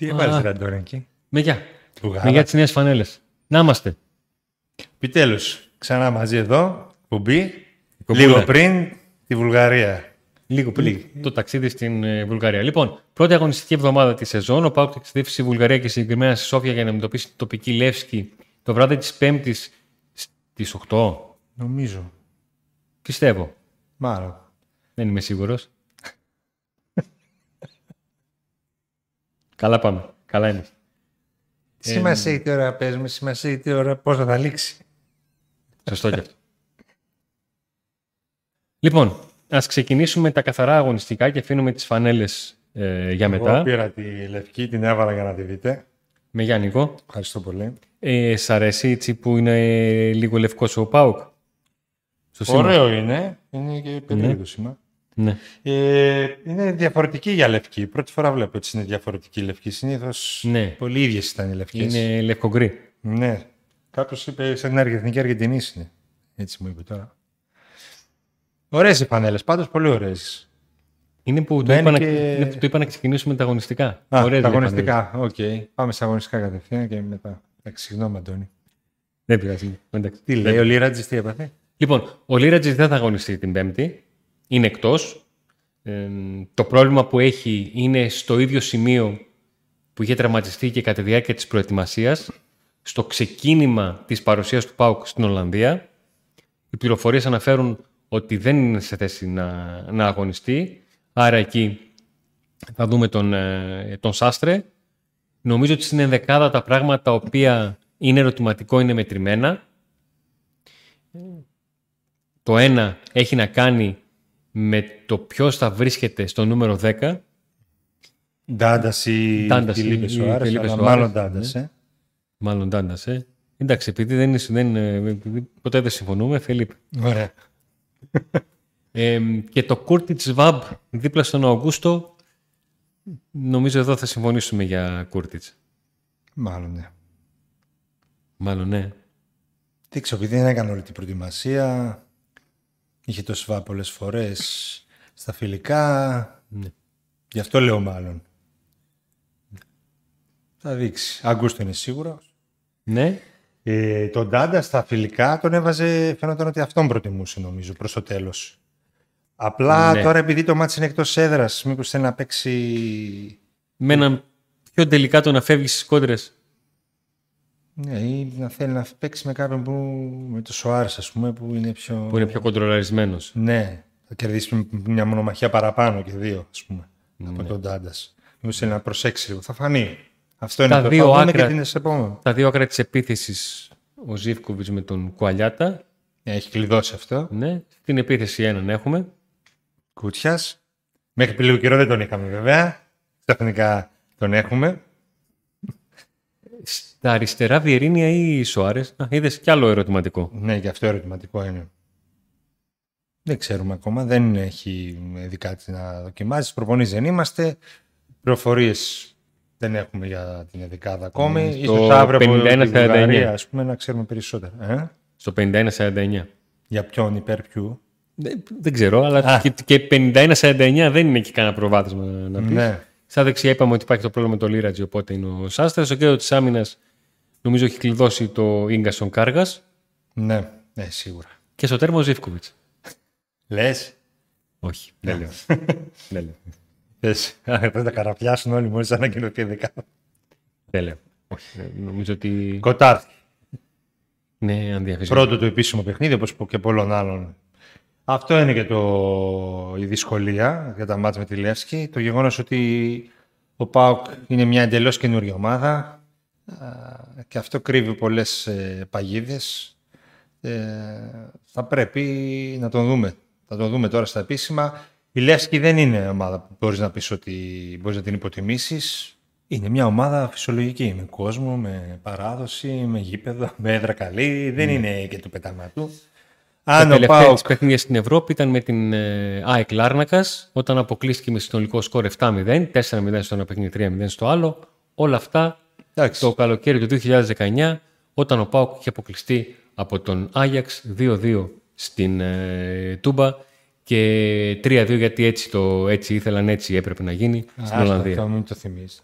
Τι έβαλες Ραντόρ εκεί; Με γεια. Μπουγάρα. Με γεια τι νέε φανέλε. Να είμαστε. Επιτέλους, ξανά μαζί εδώ, κουμπί, Κουμπούλα. λίγο πριν τη Βουλγαρία. Λίγο πριν το ταξίδι στην ε, Βουλγαρία. Λοιπόν, πρώτη αγωνιστική εβδομάδα της σεζόν. Ο Πάουκ ταξιδεύει στη Βουλγαρία και συγκεκριμένα στη Σόφια για να αντιμετωπίσει την τοπική Λεύσκη το βράδυ της Πέμπτης στις 8. Νομίζω. Πιστεύω. Μάλλον. Δεν είμαι σίγουρος. Καλά πάμε. Καλά είναι. Σημασία έχει τι ώρα παίζουμε, σημασία έχει τι ώρα πώς θα λήξει. Σωστό και αυτό. Λοιπόν, ας ξεκινήσουμε τα καθαρά αγωνιστικά και αφήνουμε τις φανέλες ε, για μετά. Εγώ πήρα τη λευκή, την έβαλα για να τη δείτε. Με Γιάννικο. Ευχαριστώ πολύ. Ε, σ' αρέσει έτσι που είναι λίγο λευκός ο Πάουκ. Στο σήμα. Ωραίο είναι. Είναι και περίεργο το σήμα. Ναι. Ε, είναι διαφορετική για λευκή. Πρώτη φορά βλέπω ότι είναι διαφορετική η λευκή. Συνήθως Ναι. πολύ ίδιες ήταν οι λευκές. Είναι λευκογκρί. Ναι. Κάποιος είπε σαν την Αργεντινή Αργεντινή είναι. Έτσι μου είπε τώρα. Ωραίες οι φανέλες, πάντως πολύ ωραίες. Είναι που, το Μένει είπα, να, και- είναι που το είπα να ξεκινήσουμε τα αγωνιστικά. Α, Ωραίες τα λέει αγωνιστικά. Οκ. Πάμε στα αγωνιστικά κατευθείαν και μετά. Εντάξει, συγγνώμη, Αντώνη. Δεν πειράζει. Εντάξει. Τι λέει, ο Λίρατζης τι έπαθε; Λοιπόν, ο Λίρατζης δεν θα αγωνιστεί την Πέμπτη. Είναι εκτός. Ε, το πρόβλημα που έχει είναι στο ίδιο σημείο που είχε τραυματιστεί και κατά τη διάρκεια της προετοιμασίας, στο ξεκίνημα της παρουσίας του ΠΑΟΚ στην Ολλανδία. Οι πληροφορίες αναφέρουν ότι δεν είναι σε θέση να, να αγωνιστεί. Άρα εκεί θα δούμε τον, ε, τον Σάστρε. Νομίζω ότι στην ενδεκάδα τα πράγματα τα οποία είναι ερωτηματικό είναι μετρημένα. Το ένα έχει να κάνει με το ποιος θα βρίσκεται στο νούμερο 10. Ντάντα ή Ντάντας Φιλίπε ή Σοάρε. Φιλίπε αλλά Σοάρες, Μάλλον Ντάντα. Ε. Μάλλον Ντάντας, ε. Εντάξει, επειδή δεν, είναι- δεν, ε, επειδή ποτέ δεν συμφωνούμε, Φελίπ. Ωραία. Ε, και το Κούρτιτς Βαμπ δίπλα στον Αugούστο, νομίζω εδώ θα συμφωνήσουμε για Κούρτιτς. Μάλλον ναι. Μάλλον ναι. Δεν ξέρω, επειδή δεν έκανε όλη την προετοιμασία. Είχε το ΣΒΑ πολλές φορές στα φιλικά. Ναι. Γι' αυτό λέω μάλλον. Θα δείξει. Αγκούστο είναι σίγουρος. Ναι. Ε, τον Ντάντα στα φιλικά τον έβαζε, φαίνονταν ότι αυτόν προτιμούσε νομίζω προς το τέλος. Απλά Ναι. τώρα επειδή το μάτι είναι εκτός έδρας, μήπως θέλει να παίξει... Με έναν πιο τελικά το να φεύγεις στις κόντρες. Ναι, ή να θέλει να παίξει με κάποιον που, με το Σοάρες ας πούμε, που είναι πιο... Που είναι πιο κοντρολαρισμένος. Ναι, θα κερδίσει μια μονομαχία παραπάνω και δύο, ας πούμε, από τον Ντάντας. Μήπως θέλει να προσέξει λίγο. Θα φανεί. Αυτό είναι Τα το δύο θα δούμε άκρα- και την επόμενη. Τα δύο άκρα της επίθεσης, ο Ζίβκοβιτς με τον Κουαλιάτα. Ναι, Έχει κλειδώσει αυτό. Ναι. Στην επίθεση έναν έχουμε. Κούτσιας. Μέχρι πριν λίγο καιρό δεν τον είχαμε βέβαια. Ξαφνικά τον έχουμε. Στα αριστερά Βιερίνια ή Σοάρες; Α, είδες κι άλλο ερωτηματικό. Ναι, και αυτό ερωτηματικό είναι. Δεν ξέρουμε ακόμα. Δεν έχει δει κάτι να δοκιμάσεις. Προπονείς δεν είμαστε. Πληροφορίε δεν έχουμε για την εδικάδα ακόμη. Mm, Ίσως στο αύριο από 51-49. τη Βουλγαρία, ας πούμε, να ξέρουμε περισσότερα. Ε; Στο 51-49. Για ποιον υπέρ ποιου; Δεν, δεν ξέρω, αλλά Α. και, και 51-49 δεν είναι και κανένα προβάδισμα να πεις. Ναι. Στα δεξιά είπαμε ότι υπάρχει το πρόβλημα με το Λίρατζι, οπότε είναι ο Σάστρας. Στο κέντρο τη άμυνα νομίζω έχει κλειδώσει το γκασον Κάργας. ναι, ναι, σίγουρα. Και στο τέρμα ο Ζήφκοβιτς. Λες, Όχι, δεν λέω. δεν λέω. θες, θα τα καραπιάσουν όλοι μόλις ανακοινωθεί η δεκάδα. Δεν λέω. Όχι, ε, νομίζω ότι. Κοτάρθι. Ναι, αν διαφύγει. Πρώτο του επίσημο παιχνίδι, όπως και πολλών άλλων. Αυτό είναι και το... η δυσκολία για τα μάτια με τη Λεύσκη. Το γεγονός ότι ο ΠΑΟΚ είναι μια εντελώς καινούργια ομάδα α, και αυτό κρύβει πολλές ε, παγίδες. Ε, θα πρέπει να τον δούμε. Θα τον δούμε τώρα στα επίσημα. Η Λεύσκη δεν είναι ομάδα που μπορείς να πεις ότι μπορείς να την υποτιμήσεις. Είναι μια ομάδα φυσιολογική, με κόσμο, με παράδοση, με γήπεδο, με έδρα καλή. Δεν είναι και του πεταματού. Τα Αν ο τελευταία ΠΑΟΚ της παιχνίδια στην Ευρώπη ήταν με την ε, ΑΕΚ Λάρνακας, όταν αποκλείστηκε με συνολικό σκορ 7-0, 4-0 στο ένα παιχνίδι, 3-0 στο άλλο. Όλα αυτά Εντάξει. το καλοκαίρι του 2019, όταν ο ΠΑΟΚ είχε αποκλειστεί από τον Άγιαξ 2-2 στην ε, Τούμπα και 3-2 γιατί έτσι, το, έτσι ήθελαν, έτσι έπρεπε να γίνει στην Άστα, Ολλανδία. Αυτό μην το θυμίσει.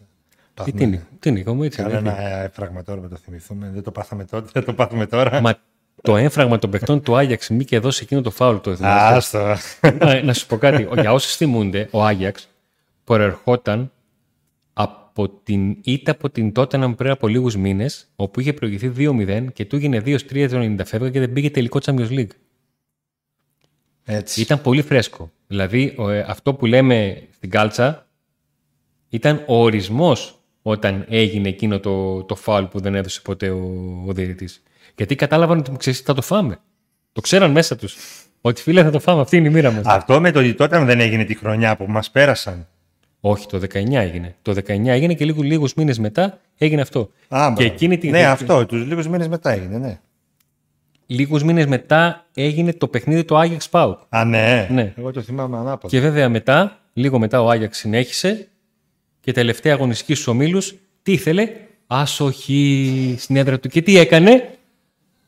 Ε, τι είναι, τι είναι, εγώ έτσι. Κάνα δεν ένα έφραγμα τώρα να το θυμηθούμε. Δεν το πάθαμε τότε, δεν το πάθουμε τώρα. Μα το έμφραγμα των παιχτών του Άγιαξ μη και δώσει εκείνο το φάουλ το θυμάστε. Άστο. να, να σου πω κάτι. Για όσοι θυμούνται, ο Άγιαξ προερχόταν από την ήττα από την τότε πριν από λίγους μήνες, όπου είχε προηγηθεί 2-0 και του έγινε 2-3 το 90 φεύγα και δεν πήγε τελικό Champions League. Έτσι. Ήταν πολύ φρέσκο. Δηλαδή, ο, ε, αυτό που λέμε στην κάλτσα ήταν ο ορισμός όταν έγινε εκείνο το, το φάουλ που δεν έδωσε ποτέ ο, ο διαιτητής. Γιατί κατάλαβαν ότι ξέρεις, θα το φάμε. Το ξέραν μέσα τους. Ότι φίλε θα το φάμε, αυτή είναι η μοίρα μας. Αυτό με το ότι τότε δεν έγινε τη χρονιά που μας πέρασαν. Όχι, το 19 έγινε. Το 19 έγινε και λίγο, λίγους μήνες μετά έγινε αυτό. Α, και μπράβο. εκείνη την, Ναι, αυτό. Τους λίγους μήνες μετά έγινε, ναι. λίγους μήνες μετά έγινε το παιχνίδι του Άγιαξ Πάουκ. Α, ναι. Ναι. Εγώ το θυμάμαι ανάποδα. Και βέβαια μετά, λίγο μετά ο Άγιαξ συνέχισε και τελευταία αγωνιστική στους ομίλους, τι ήθελε, άσοχη στην έδρα του. Και τι έκανε,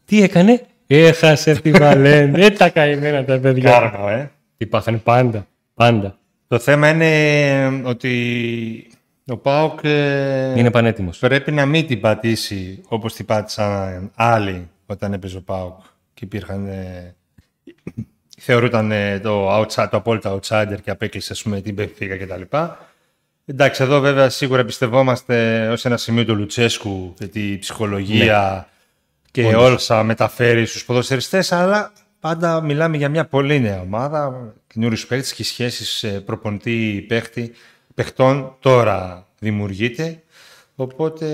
τι έκανε, έχασε τη Βαλένθια. Ε, τα καημένα τα παιδιά. Κάρμα, ε. Τι πάθανε; Πάντα, πάντα. Το θέμα είναι ότι ο ΠΑΟΚ ε, Είναι πανέτοιμος. πρέπει να μην την πατήσει όπως την πάτησαν άλλοι όταν έπαιζε ο ΠΑΟΚ και υπήρχαν... ε, θεωρούταν ε, το, outside, το απόλυτο outsider και απέκλεισε ας πούμε, την Πεφίκα κτλ. Εντάξει, εδώ βέβαια σίγουρα πιστευόμαστε ως ένα σημείο του Λουτσέσκου και τη ψυχολογία και όλα όσα μεταφέρει στους ποδοσφαιριστές, αλλά πάντα μιλάμε για μια πολύ νέα ομάδα, καινούριους παίκτες και οι σχέσεις ε, προπονητή-παίχτη παιχτών τώρα δημιουργείται. Οπότε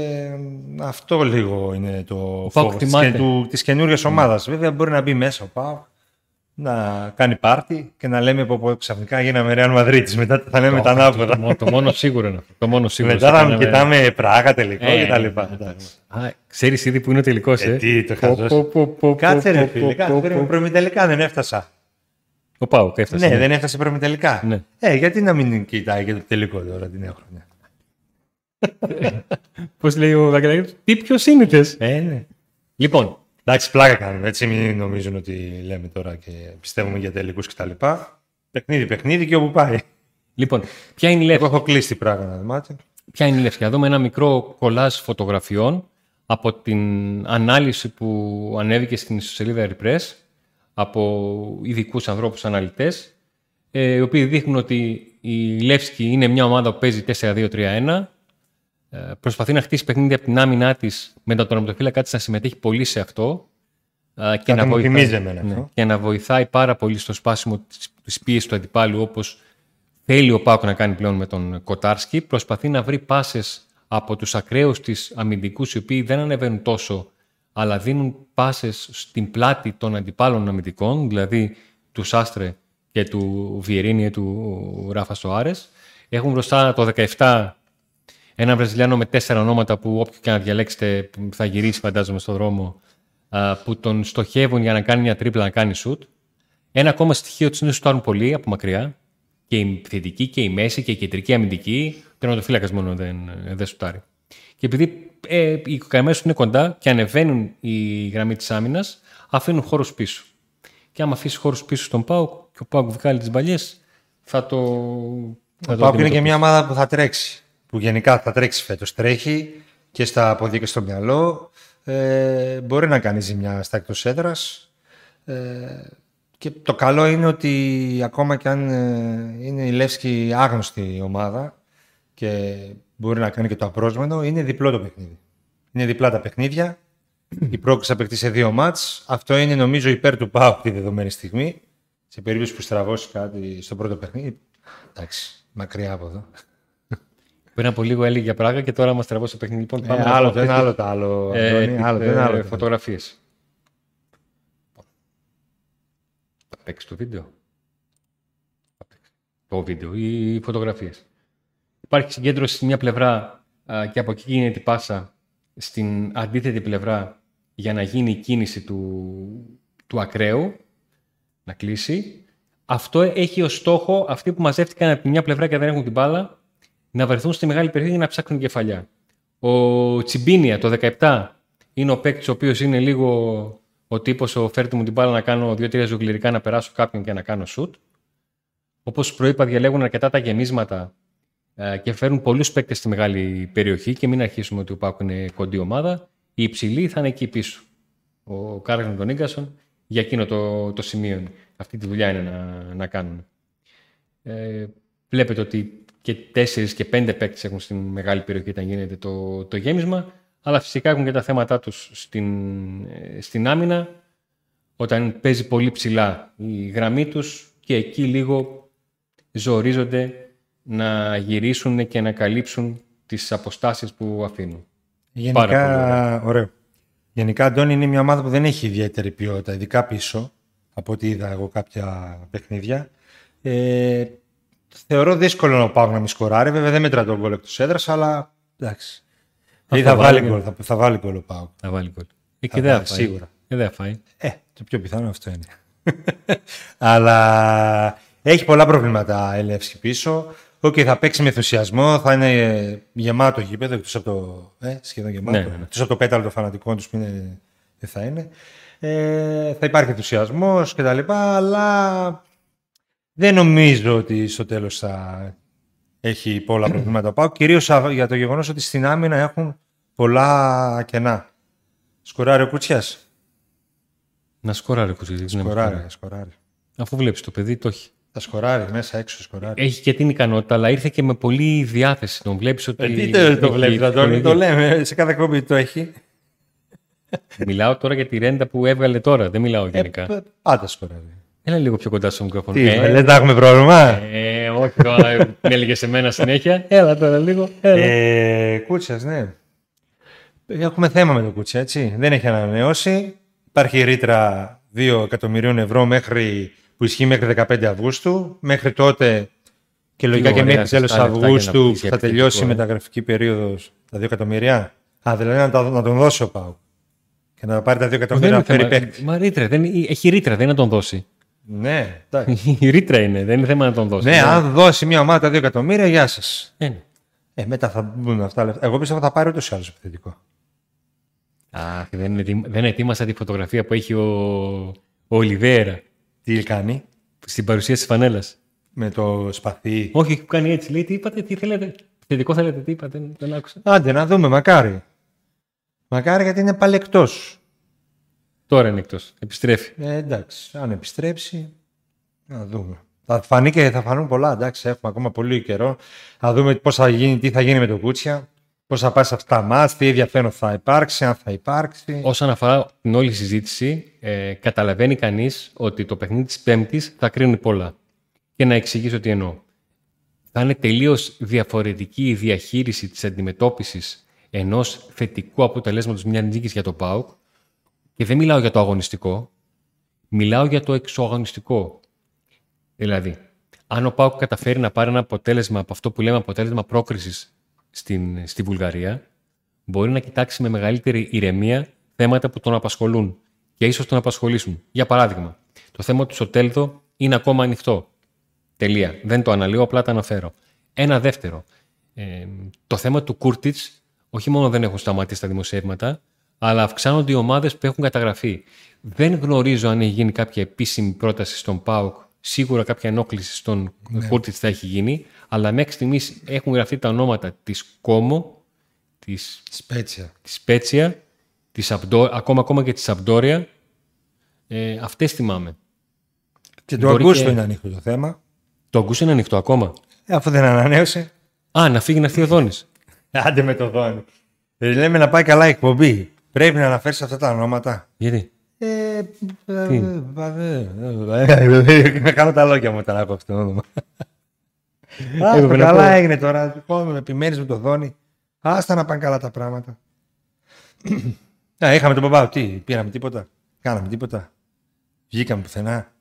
ε, αυτό λίγο είναι το Πάοκ φόβος της, θυμάται. και- του, της καινούργιας ομάδας. Βέβαια μπορεί να μπει μέσα ο Πάοκ, να κάνει πάρτι και να λέμε πω, πω ξαφνικά γίναμε Real Madrid. Μετά θα λέμε τα το, ανάποδα. μόνο- το μόνο σίγουρο είναι αυτό. Το μόνο σίγουρο. Μετά Σε θα κάναμε- κοιτάμε Πράγα τελικό Ε, και τα λοιπά. ναι, Εντάξει. Α, ξέρεις ήδη που είναι ο τελικός, ε; Ε, τι, το Πω, χαζός. πω, πω, πω, Κάτσε πω, ρε πω, φίλε, πω, κάτσε πω, περίμενε, πω. προημιτελικά δεν έφτασα. Ο Πάουκ έφτασε. Ναι, ναι. δεν έφτασε προημιτελικά. Ναι. Ε, γιατί να μην κοιτάει και το τελικό τώρα την νέα χρονιά; Πώς λέει ο Βαγγελάκης, τι πιο σύνηθες. Ε, ναι. Λοιπόν, Εντάξει, πλάκα κάνουμε. Έτσι, μην νομίζουν ότι λέμε τώρα και πιστεύουμε για τελικούς κτλ. Παιχνίδι, παιχνίδι και όπου πάει. λοιπόν, ποια είναι η Εγώ Λεύση. έχω κλείσει την πράγμα να δούμε. Ποια είναι η Λεύση. Θα δούμε ένα μικρό κολάζ φωτογραφιών από την ανάλυση που ανέβηκε στην ιστοσελίδα Repress από ειδικούς ανθρώπους αναλυτές ε, οι οποίοι δείχνουν ότι η Λεύσκη είναι μια ομάδα που παίζει 4-2-3-1 ε, προσπαθεί να χτίσει παιχνίδι από την άμυνά της με τον τερματοφύλακά της να συμμετέχει πολύ σε αυτό ε, και, Κάτι να μου βοηθάει, θυμίζει εμένα αυτό. ναι, και να βοηθάει πάρα πολύ στο σπάσιμο της, της πίεσης του αντιπάλου όπως θέλει ο Πάκο να κάνει πλέον με τον Κοτάρσκι. Προσπαθεί να βρει πάσες από τους ακραίους της αμυντικούς οι οποίοι δεν ανεβαίνουν τόσο αλλά δίνουν πάσες στην πλάτη των αντιπάλων αμυντικών, δηλαδή του Σάστρε και του Βιερίνη του Ράφα Σοάρες. Έχουν μπροστά το 17 ένα Βραζιλιάνο με τέσσερα ονόματα που όποιο και να διαλέξετε θα γυρίσει φαντάζομαι στον δρόμο α, που τον στοχεύουν για να κάνει μια τρίπλα να κάνει σουτ. Ένα ακόμα στοιχείο της είναι ότι σουτάρουν πολύ από μακριά και η επιθετική και η μέση και η κεντρική αμυντική. Τερματοφύλακας μόνο δεν, δεν σουτάρει. Και επειδή ε, οι καημένοι είναι κοντά και ανεβαίνουν η γραμμή της άμυνας, αφήνουν χώρους πίσω. Και άμα αφήσεις χώρους πίσω στον Πάουκ και ο Πάουκ βγάλει τις μπαλιές, θα το. θα Ο το Πάουκ είναι και αντιμετωπίσεις. μια ομάδα που θα τρέξει. Που γενικά θα τρέξει φέτος. Τρέχει και στα πόδια και στο μυαλό. Ε, μπορεί να κάνει ζημιά στα εκτός έδρας. Ε, και το καλό είναι ότι ακόμα και αν ε, είναι η Λεύσκη άγνωστη ομάδα και μπορεί να κάνει και το απρόσμενο, είναι διπλό το παιχνίδι. Είναι διπλά τα παιχνίδια. Η πρόκληση θα παιχτεί σε δύο μάτς. Αυτό είναι νομίζω υπέρ του ΠΑΟΚ τη δεδομένη στιγμή. Σε περίπτωση που στραβώσει κάτι στο πρώτο παιχνίδι. Εντάξει, μακριά από εδώ. Πριν από λίγο έλεγε για πράγμα και τώρα μας τραβώ στο παιχνίδι. Λοιπόν, Ε, πάμε να άλλο δούμε το ένα, αυτές άλλο το άλλο. τις, ε, Αντώνη, τις, άλλο το ε, ένα, άλλο το άλλο. φωτογραφίες. Θα παίξει το βίντεο. Θα παίξει Το βίντεο ή οι φωτογραφίες. Υπάρχει συγκέντρωση στη μια πλευρά α, και από εκεί γίνεται η πάσα στην αντίθετη πλευρά για να γίνει η κίνηση του, του ακραίου να κλείσει. Αυτό έχει ως στόχο αυτοί που μαζεύτηκαν από τη μια πλευρά και δεν έχουν την μπάλα να βρεθούν στη μεγάλη περιοχή για να ψάχνουν κεφαλιά. Ο Τσιμπίνια το 17 είναι ο παίκτης ο οποίος είναι λίγο ο τύπος, ο φέρτε μου την μπάλα να κάνω δύο-τρία ζουγκληρικά να περάσω κάποιον και να κάνω σουτ. Όπως προείπα, διαλέγουν αρκετά τα γεμίσματα ε, και φέρουν πολλούς παίκτες στη μεγάλη περιοχή και μην αρχίσουμε ότι ο Πάκου είναι κοντή ομάδα. Οι υψηλοί θα είναι εκεί πίσω. Ο Κάρλ με τον Ίγκασον για εκείνο το, το σημείο. Αυτή τη δουλειά είναι να, να κάνουν. Ε, βλέπετε ότι και τέσσερις και πέντε παίκτες έχουν στην μεγάλη περιοχή όταν γίνεται το, το γέμισμα, αλλά φυσικά έχουν και τα θέματα τους στην, ε, στην άμυνα, όταν παίζει πολύ ψηλά η γραμμή τους και εκεί λίγο ζορίζονται να γυρίσουν και να καλύψουν τις αποστάσεις που αφήνουν. Γενικά, ωραίο. Γενικά, Αντώνη είναι μια ομάδα που δεν έχει ιδιαίτερη ποιότητα, ειδικά πίσω, από ό,τι είδα εγώ κάποια παιχνίδια. Ε, θεωρώ δύσκολο να πάω να μη σκοράρει. Βέβαια δεν μέτρα τον γκολ εκτός έδρας, αλλά εντάξει. Θα, θα, βάλει γκολ, θα, θα βάλει γκολ ο ΠΑΟΚ. Θα βάλει γκολ. Ε, και δεν θα Σίγουρα. Και δεν φάει. Ε, το πιο πιθανό αυτό είναι. αλλά έχει πολλά προβλήματα η πίσω. OK, okay, θα παίξει με ενθουσιασμό, θα είναι γεμάτο γήπεδο, εκτός από το. Ε, σχεδόν γεμάτο. Ναι, ναι. Εκτός από το πέταλο των φανατικών τους που είναι, δεν θα είναι. Ε, θα υπάρχει ενθουσιασμός κτλ. Αλλά δεν νομίζω ότι στο τέλος θα έχει πολλά προβλήματα πάω. Κυρίως για το γεγονός ότι στην άμυνα έχουν πολλά κενά. Σκοράρει ο Κουτσιάς; Να σκοράρει ο Κουτσιάς. Σκοράρει, σκοράρει. Αφού βλέπεις το παιδί, το έχει. Θα σκοράρει μέσα έξω, σκοράρει. Έχει και την ικανότητα, αλλά ήρθε και με πολλή διάθεση. Τον βλέπεις ότι. Ε, τι το, το βλέπεις, το, το, το λέμε. Σε κάθε κόμπι το έχει. μιλάω τώρα για τη ρέντα που έβγαλε τώρα. Δεν μιλάω γενικά. Ε, πάντα σκοράρει. Έλα λίγο πιο κοντά στο μικρόφωνο. Τι, ε, δεν τα έχουμε πρόβλημα; Ε, όχι, τώρα με έλεγε σε μένα συνέχεια. Έλα τώρα λίγο. Έλα. Ε, Κούτσιας, ναι. Έχουμε θέμα με το Κούτσια, έτσι. Δεν έχει ανανεώσει. Υπάρχει ρήτρα 2 εκατομμυρίων ευρώ μέχρι, που ισχύει μέχρι 15 Αυγούστου. Μέχρι τότε και λογικά και μέχρι τέλο Αυγούστου θα τελειώσει η μεταγραφική περίοδος τα 2 εκατομμύρια. Α, δηλαδή να, να τον δώσει ο Πάου. Και να πάρει τα 2 εκατομμύρια να φέρει Μα ρήτρα, δεν, έχει ρήτρα, δεν να τον δώσει. Ναι, εντάξει. Η ρήτρα είναι, δεν είναι θέμα να τον δώσει. Ναι, αν δώσει μια ομάδα τα 2 εκατομμύρια, γεια σας. Ε, ναι. ε, μετά θα μπουν αυτά λεφτά. Εγώ πιστεύω θα πάρει ούτως ή άλλως επιθετικό. Αχ, δεν, δεν ετοίμασα τη φωτογραφία που έχει ο, ο Ολιβέρα. Τι κάνει; Στην παρουσία της φανέλας. Με το σπαθί. Όχι, που κάνει έτσι. Λέει τι είπατε, τι θέλετε; Θετικό θέλετε, τι είπατε, δεν άκουσα. Άντε να δούμε, μακάρι. Μακάρι γιατί είναι πάλι εκτό. Τώρα είναι εκτός. Επιστρέφει. Ε, εντάξει. Αν επιστρέψει, να δούμε. Θα φανεί και θα φανούν πολλά. Εντάξει, έχουμε ακόμα πολύ καιρό. Θα δούμε πώς θα γίνει, τι θα γίνει με το Κούτσια. Πώς θα πάει σε αυτά τα μάτια, τι ενδιαφέρον θα υπάρξει, αν θα υπάρξει. Όσον αφορά την όλη συζήτηση, ε, καταλαβαίνει κανείς ότι το παιχνίδι της Πέμπτης θα κρίνει πολλά. Και να εξηγήσω τι εννοώ. Θα είναι τελείως διαφορετική η διαχείριση της αντιμετώπισης ενός θετικού αποτελέσματος μιας νίκης για το ΠΑΟΚ και δεν μιλάω για το αγωνιστικό, μιλάω για το εξωαγωνιστικό. Δηλαδή, αν ο Πάουκ καταφέρει να πάρει ένα αποτέλεσμα από αυτό που λέμε αποτέλεσμα πρόκρισης στη Βουλγαρία, μπορεί να κοιτάξει με μεγαλύτερη ηρεμία θέματα που τον απασχολούν και ίσως τον απασχολήσουν. Για παράδειγμα, το θέμα του Σοτέλδο είναι ακόμα ανοιχτό. Τελεία. Δεν το αναλύω, απλά το αναφέρω. Ένα δεύτερο. Ε, το θέμα του Κούρτιτς, όχι μόνο δεν έχουν σταματήσει τα δημοσιεύματα, αλλά αυξάνονται οι ομάδες που έχουν καταγραφεί. Δεν γνωρίζω αν έχει γίνει κάποια επίσημη πρόταση στον ΠΑΟΚ. Σίγουρα κάποια ενόχληση στον ναι. θα έχει γίνει, αλλά μέχρι στιγμής έχουν γραφτεί τα ονόματα της Κόμο, της Σπέτσια, της Σπέτσια της Αμπτό, ακόμα, ακόμα και της Αμπτόρια. Ε, Αυτές θυμάμαι. Και το Αγκούστο και... είναι ανοιχτό το θέμα. Το Αγκούστο είναι ανοιχτό ακόμα; Ε, αφού δεν ανανέωσε. Α, να φύγει να έρθει ο Δόνης. Άντε με το Δόνη. Ε, λέμε να πάει καλά η εκπομπή. Πρέπει να αναφέρεις αυτά τα ονόματα. Γιατί; Ε, να κάνω τα λόγια μου όταν άκου αυτό το όνομα. Α, καλά έγινε τώρα. Λοιπόν, επιμένει με το δόνι. Άστα να πάνε καλά τα πράγματα. Α, είχαμε τον παπά. Τι, πήραμε τίποτα. Κάναμε τίποτα. Βγήκαμε πουθενά.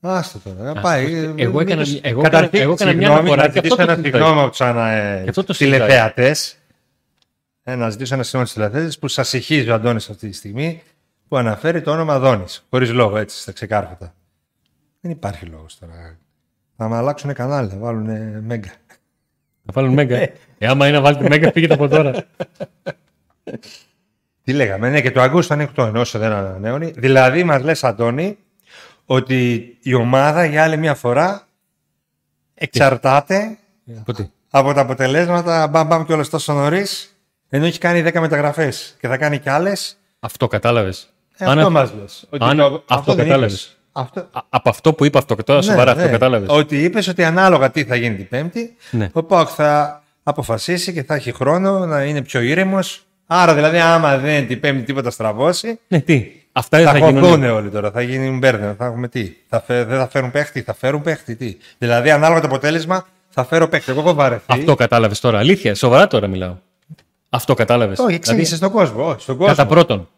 Άστα τώρα. Α, πάει. Εγώ έκανα, εγώ Καταρχήν, εγώ έκανα μια αναφορά. Να ζητήσω ένα συγγνώμη από του τηλεθεατέ. Ε, να ζητήσω ένα συγγνώμη στου τηλεθεατέ που σα ηχίζει ο Αντώνη αυτή τη στιγμή που αναφέρει το όνομα Δόνης. Χωρίς λόγο, έτσι, στα ξεκάρφωτα. Δεν υπάρχει λόγος τώρα. Θα με αλλάξουν κανάλι, θα βάλουν μέγκα. Θα βάλουν μέγκα. ε, ε άμα είναι να βάλετε μέγκα, φύγετε από τώρα. Τι λέγαμε, ναι, και το Αγκούστο ανοιχτό ενώ όσο δεν ανανέωνει. Δηλαδή, μας λες, Αντώνη, ότι η ομάδα για άλλη μια φορά εξαρτάται από τα αποτελέσματα, μπαμ μπαμ και όλο τόσο νωρίς, ενώ έχει κάνει 10 μεταγραφές και θα κάνει κι άλλες. Αυτό κατάλαβες. Ε, αυτό μας λες. αν αυτό δεν κατάλαβες. είπες. Αυτό... Α- Από αυτό που είπα αυτό, τώρα σοβαρά αυτό κατάλαβες. Ότι είπες ότι ανάλογα τι θα γίνει την Πέμπτη, Ναι. ο Πάοκ θα αποφασίσει και θα έχει χρόνο να είναι πιο ήρεμος. Άρα δηλαδή, άμα δεν την Πέμπτη τίποτα στραβώσει, Ναι, τι. Αυτά δεν θα, θα, θα γίνουν. όλοι τώρα. Θα γίνει μπέρδεμα. Θα έχουμε τι. Θα φε... Δεν θα φέρουν παίχτη, θα φέρουν παίχτη. Τι. Δηλαδή, ανάλογα το αποτέλεσμα, θα φέρω παίχτη. Εγώ έχω βαρεθεί. Αυτό κατάλαβες τώρα. Αλήθεια, σοβαρά τώρα μιλάω. Αυτό κατάλαβες. Όχι, εξήγησες στον κόσμο. Όχι, στον κόσμο. Κατά πρώτον,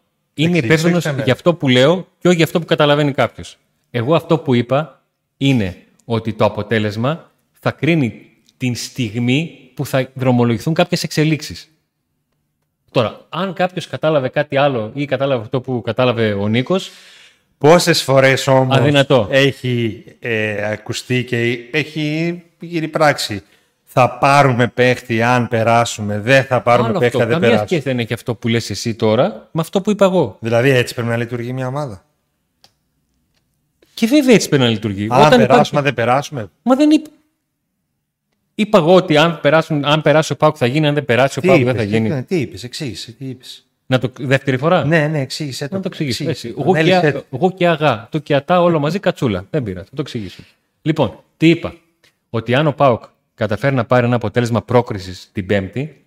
είμαι Εξήγησε, υπεύθυνος όχι σε μένα. για αυτό που λέω και όχι για αυτό που καταλαβαίνει κάποιος. Εγώ αυτό που είπα είναι ότι το αποτέλεσμα θα κρίνει την στιγμή που θα δρομολογηθούν κάποιες εξελίξεις. Τώρα, αν κάποιος κατάλαβε κάτι άλλο ή κατάλαβε αυτό που κατάλαβε ο Νίκος, Πόσες φορές όμως Αδυνατό. έχει ε, ακουστεί και έχει γίνει πράξη; Θα πάρουμε παίχτη αν περάσουμε, δεν θα πάρουμε άλλο παίχτη αυτό. αν δεν Καμία περάσουμε. σχέση δεν έχει αυτό που λες εσύ τώρα με αυτό που είπα εγώ. Δηλαδή έτσι πρέπει να λειτουργεί μια ομάδα. Και βέβαια έτσι πρέπει να λειτουργεί. Αν Όταν περάσουμε, υπάρχει- αν δεν περάσουμε. Μα δεν είπα. Είπα εγώ ότι αν, περάσουν, αν περάσει ο Πάουκ θα γίνει, αν δεν περάσει ο Τι Πάουκ δεν είπες, θα γίνει. τι, τι είπες, εξήγησε, τι είπες. Να το δεύτερη φορά; Ναι, ναι, εξήγησε το. Να το εξηγήσω. εξήγησε Έτσι. το. Εγώ, και, Ανέλησε α- το. εγώ και αγά, το και ατά όλο μαζί κατσούλα. Δεν πειράζει, θα το εξηγήσω. Λοιπόν, τι είπα. Ότι αν ο Πάουκ καταφέρει να πάρει ένα αποτέλεσμα πρόκρισης την Πέμπτη,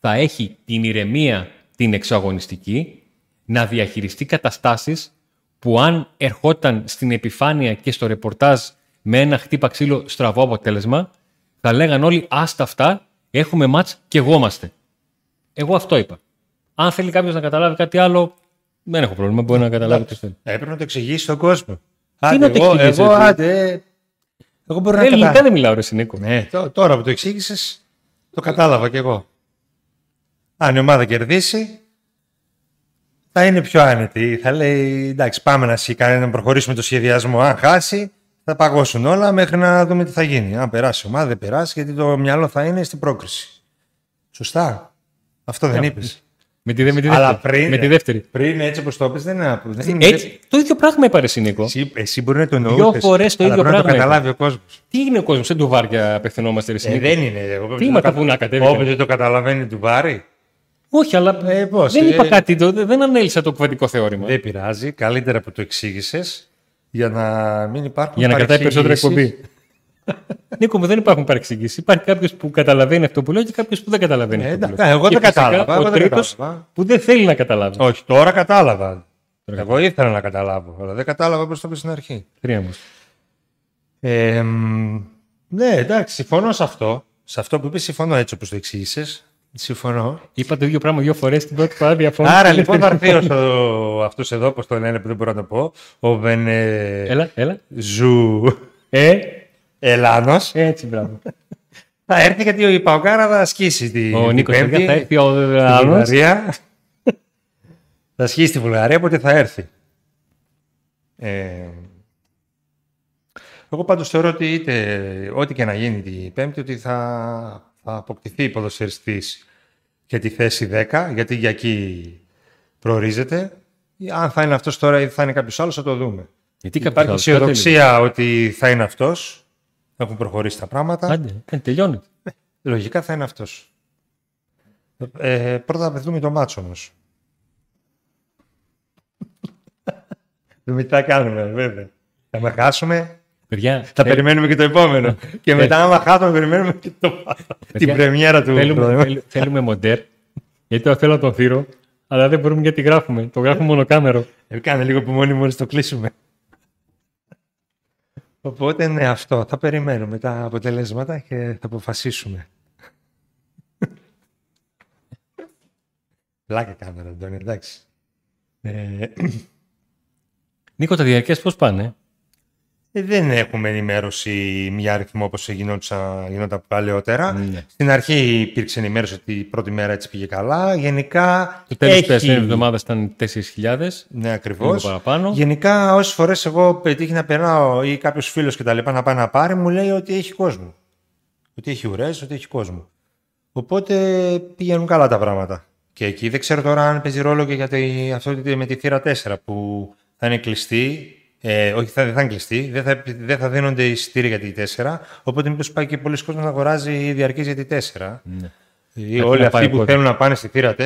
θα έχει την ηρεμία την εξαγωνιστική να διαχειριστεί καταστάσεις που αν ερχόταν στην επιφάνεια και στο ρεπορτάζ με ένα χτύπα ξύλο στραβό αποτέλεσμα, θα λέγαν όλοι άστα αυτά, έχουμε μάτς και εγώ είμαστε. Εγώ αυτό είπα. Αν θέλει κάποιος να καταλάβει κάτι άλλο, δεν έχω πρόβλημα. Μπορεί να καταλάβει τι θέλει. Ε, Έπρεπε να το εξηγήσει στον κόσμο. να Άντε, το εγώ, εξηγήσω, εγώ, έτσι. άντε, εγώ μπορώ να Ελληνικά καταλάβω. δεν μιλάω, ρε Σινίκο. Ναι, τω- τώρα που το εξήγησες, το κατάλαβα κι εγώ. Αν η ομάδα κερδίσει, θα είναι πιο άνετη. Θα λέει, εντάξει, πάμε να, σηκ- να προχωρήσουμε το σχεδιασμό. Αν χάσει, θα παγώσουν όλα μέχρι να δούμε τι θα γίνει. Αν περάσει η ομάδα, δεν περάσει, γιατί το μυαλό θα είναι στην πρόκριση. Σωστά. Αυτό δεν είπες. Με τη, δε- με τη Αλλά δεύτερη. πριν, με τη δεύτερη. πριν έτσι όπως το είπες, δεν είναι. Δεν είναι Έτσι, το ίδιο πράγμα είπα, ρε Σινίκο. Εσύ, εσύ μπορεί να το εννοούσε. φορές το ίδιο να το πράγμα καταλάβει ο κόσμος. Τι είναι ο κόσμος, σε ντουβάρια απευθυνόμαστε, ρε Ε, Σινίκο. δεν είναι. Εγώ, Τι είμαι τα που να κατέβηκα. Όποτε το καταλαβαίνει του βάρη. Όχι, αλλά Ε, πώς, δεν ε, είπα κάτι, το- δεν ανέλησα το κουβεντικό θεώρημα. Δεν πειράζει. Καλύτερα που το εξήγησες για να μην υπάρχουν Για να κρατάει περισσότερη παρεξηγήσεις. εκπομπή. Νίκο μου, δεν υπάρχουν παρεξηγήσεις. Υπάρχει κάποιος που καταλαβαίνει αυτό που λέω και κάποιος που δεν καταλαβαίνει Ε, αυτό που εντάξει, λέω. εγώ Και δεν φυσικά κατάλαβα, εγώ Ο δεν τρίτος κατάλαβα. που δεν θέλει να καταλάβει. Όχι, τώρα κατάλαβα. Εγώ ήθελα να καταλάβω, αλλά δεν κατάλαβα πώ το πει στην αρχή. Τρία μου. Ε, μ, ναι, εντάξει, συμφωνώ σε αυτό. Σε αυτό που είπε, συμφωνώ έτσι όπως το εξήγησες. Συμφωνώ. Είπα το ίδιο πράγμα δύο φορές την πρώτη φορά διαφωνώ. Άρα λοιπόν θα έρθει αυτός εδώ, πώς το λένε που δεν μπορώ να το πω, ο Βενε... Έλα, έλα. Ζου Ε, Ελλάνος. έτσι, μπράβο. Θα έρθει γιατί η Παοκάρα θα ασκήσει τη, Ο την Νίκος Πέμπτη θα έρθει ο στη άλλος. Βουλγαρία. θα ασκήσει στη Βουλγαρία, οπότε θα έρθει. Ε, εγώ πάντως θεωρώ ότι είτε, ό,τι και να γίνει την Πέμπτη, ότι θα, θα αποκτηθεί η ποδοσφαιριστής για τη θέση 10, γιατί για εκεί προορίζεται. Αν θα είναι αυτός τώρα ή θα είναι κάποιος άλλος, θα το δούμε. Γιατί κάποιος Υπάρχει άλλος, αισιοδοξία ότι θα είναι αυτός. Έχουν προχωρήσει τα πράγματα. Άντε, ε, τελειώνει. Λογικά θα είναι αυτός. Ε, πρώτα θα δούμε το μάτσο όμως. Δούμε τι θα κάνουμε, βέβαια. Θα με χάσουμε, Παιδιά, θα θε- περιμένουμε και το επόμενο. και μετά, άμα χάσουμε, περιμένουμε και το... την πρεμιέρα του. θέλουμε, Πρόεδρου. θέλ- θέλουμε μοντέρ. Γιατί το θέλω να τον θύρω, αλλά δεν μπορούμε γιατί γράφουμε. Το γράφουμε μονοκάμερο. Ε, κάνε λίγο υπομονή μόλις το κλείσουμε. Οπότε ναι, αυτό. Θα περιμένουμε τα αποτελέσματα και θα αποφασίσουμε. Λάκα κάμερα, Αντώνη, εντάξει. Ε, Νίκο, τα διαρκές πώς πάνε; Ε, δεν έχουμε ενημέρωση μια αριθμό όπως γινόταν, γινόταν παλαιότερα. Ναι. Στην αρχή υπήρξε ενημέρωση ότι η πρώτη μέρα έτσι πήγε καλά. Γενικά Το τέλο έχει... τη περασμένη εβδομάδα ήταν 4.000. Ναι, ακριβώς. Λίγο παραπάνω. Γενικά, όσε φορές εγώ πετύχει να περνάω ή κάποιος φίλος και τα λοιπά να πάει να πάρει, μου λέει ότι έχει κόσμο. Ότι έχει ουρές, ότι έχει κόσμο. Οπότε πηγαίνουν καλά τα πράγματα. Και εκεί δεν ξέρω τώρα αν παίζει ρόλο και για τη- αυτό με τη θύρα 4 που θα είναι κλειστή Ε, όχι, θα, δεν θα είναι κλειστή. Δεν θα, δεν θα δίνονται εισιτήρια για τη 4. Οπότε μήπως πάει και πολλοί κόσμος να αγοράζει διαρκή για τη 4. Ναι. Ή όλοι αυτοί που θέλουν να πάνε στη θύρα 4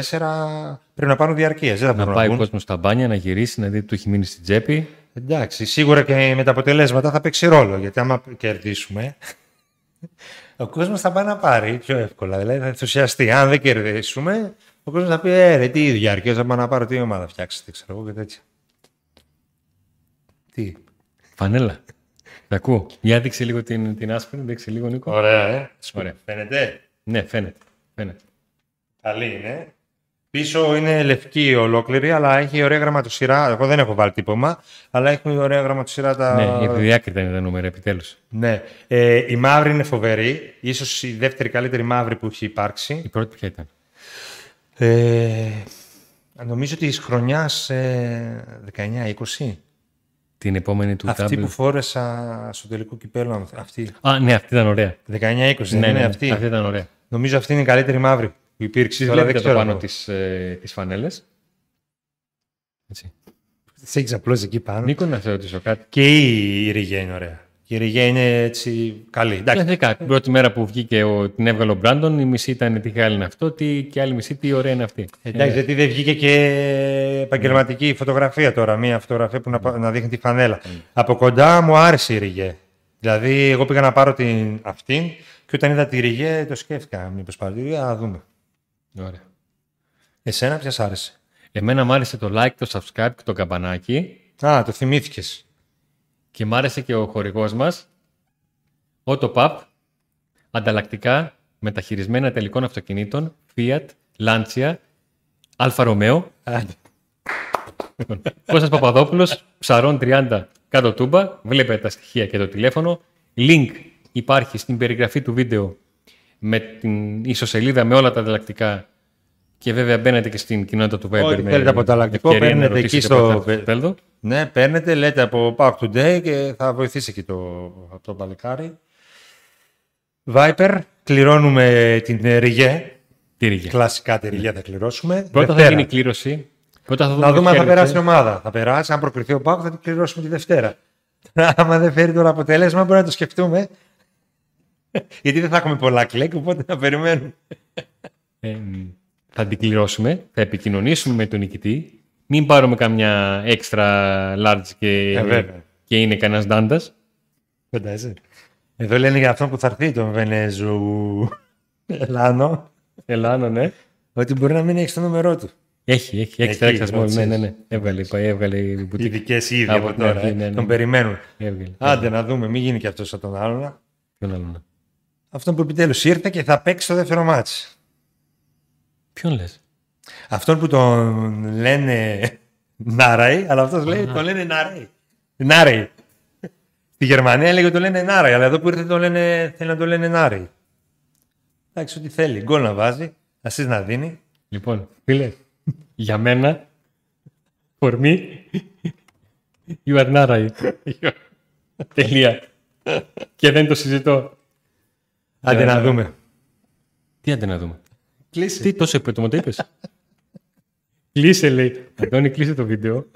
πρέπει να πάρουν διαρκεία. Δεν θα Να μπορούν πάει να ο μπουν. κόσμος στα μπάνια, να γυρίσει, να δει ότι του έχει μείνει στην τσέπη. Εντάξει, σίγουρα και με τα αποτελέσματα θα παίξει ρόλο. Γιατί άμα κερδίσουμε, ο κόσμος θα πάει να πάρει πιο εύκολα. Δηλαδή θα ενθουσιαστεί. Αν δεν κερδίσουμε, ο κόσμος θα πει: Ε, ρε, τι διαρκές, θα πάω να πάρω τι ομάδα φτιάξετε, ξέρω εγώ και τέτοια. Τι; Φανέλα. Τα ακούω. Για δείξε λίγο την, την άσπρη, δείξε λίγο Νίκο. Ωραία, ε. Ωραία. Φαίνεται; Ναι, φαίνεται. φαίνεται. Καλή είναι. Πίσω είναι λευκή ολόκληρη, αλλά έχει ωραία γραμματοσυρά. Εγώ δεν έχω βάλει τύπομα, αλλά έχει ωραία γραμματοσυρά τα. Ναι, επειδή διάκριτα είναι τα νούμερα, επιτέλους. Ναι. Ε, η μαύρη είναι φοβερή. Ίσως η δεύτερη καλύτερη μαύρη που έχει υπάρξει. Η πρώτη ποια ήταν; Ε, νομίζω ότι της χρονιάς ε, 19-20. Την επόμενη του Αυτή W. που φόρεσα στο τελικό κυπέλο. Αυτή. Α, ναι, αυτή ήταν ωραία. 19-20, δεν είναι αυτή. αυτή ήταν ωραία. Νομίζω αυτή είναι η καλύτερη μαύρη που υπήρξε. αλλά δεν Βλέπετε το ξέρω. πάνω τις, ε, τις φανέλες. Έτσι. Τις έχεις απλώσει εκεί πάνω. Νίκο, να σε ρωτήσω κάτι. Και η, η ριγέ είναι ωραία. Και η ριγέ είναι έτσι καλή. Εντάξει. Κλασικά, την πρώτη μέρα που βγήκε ο, την έβγαλε ο Μπράντον, η μισή ήταν τι χάλη είναι αυτό, τι, και η άλλη μισή τι ωραία είναι αυτή. Εντάξει, γιατί δεν βγήκε και επαγγελματική φωτογραφία τώρα. Μία φωτογραφία που να, πα- να δείχνει τη φανέλα. Από κοντά μου άρεσε η ριγέ. Δηλαδή, εγώ πήγα να πάρω την αυτήν και όταν είδα τη ριγέ το σκέφτηκα. Μήπως πάρω τη ριγέ, να δούμε. Ωραία. Εσένα, ποιας σ' άρεσε; Εμένα μου άρεσε το like, το subscribe και το καμπανάκι Α, το θυμήθηκες. Και μ' άρεσε και ο χορηγός μας, Autopap, ανταλλακτικά μεταχειρισμένα τελικών αυτοκινήτων, Fiat, Lancia, Alfa Romeo, Κώστας Παπαδόπουλος, Ψαρών 30, κάτω τούμπα. Βλέπετε τα στοιχεία και το τηλέφωνο. Link υπάρχει στην περιγραφή του βίντεο με την ισοσελίδα με όλα τα ανταλλακτικά και βέβαια μπαίνετε και στην κοινότητα του Viber. Ό,τι με θέλετε από ανταλλακτικό, ευκαιρία να παίρνετε εκεί ρωτήσετε στο- πότε θα έρθει το Τέλδο. Ναι, παίρνετε, λέτε από Pack Today και θα βοηθήσει και το, το παλικάρι. Viper, κληρώνουμε την ε, ριγέ. Τι ρίγε. Κλασικά τη ριγέ θα κληρώσουμε. Πρώτα θα Δευτέρα. γίνει η κλήρωση. Πρώτα θα δούμε Να δούμε αν θα ποια περάσει η είναι. ομάδα. Θα περάσει, αν προκριθεί ο Πάκο, θα την κληρώσουμε τη Δευτέρα. Άμα δεν φέρει τώρα αποτέλεσμα, μπορεί να το σκεφτούμε. Γιατί δεν θα έχουμε πολλά κλικ, οπότε να περιμένουμε. Ε, θα την κληρώσουμε, θα επικοινωνήσουμε με τον νικητή. Μην πάρουμε καμιά extra large και, Ε, βέβαια. και είναι κανένας ντάντας. Φαντάζεσαι. Εδώ λένε για αυτόν που θα έρθει τον Βενέζου Λάνο, Ελλάνο, ναι. ότι μπορεί να μην έχεις το νούμερό του. Έχει, έχει, έχει Εκεί, extra small. Ναι, ξέρεις. ναι, ναι. Έβγαλε, έβγαλε η μπουτίκ. Ειδικές ήδη Από από την τώρα. αρχή, ε. ναι, ναι. Τον περιμένουν. Έβγαλε. Άντε να δούμε, μην γίνει και αυτός σαν τον άλλον. Ποιον άλλο. ναι. Αυτόν που επιτέλους ήρθε και θα παίξει το δεύτερο μάτς. Ποιον λες; Αυτόν που τον λένε Νάραη, αλλά αυτός λέει τον λένε Νάραη. Νάραη. Στη Γερμανία λέγεται τον λένε Νάραη, αλλά εδώ που ήρθε τον λένε, θέλει να τον λένε Νάραη. Εντάξει, ό,τι θέλει. Γκολ να βάζει, ασύς να δίνει. Λοιπόν, φίλε, για μένα, for me, you are Narai. Τελεία. και δεν το συζητώ. Άντε Ε, να δούμε. Τι άντε να δούμε. Κλείσε. Τι τόσο επέτοιμο το είπες. Κλείσε λέει. Αντώνη κλείσε το βίντεο.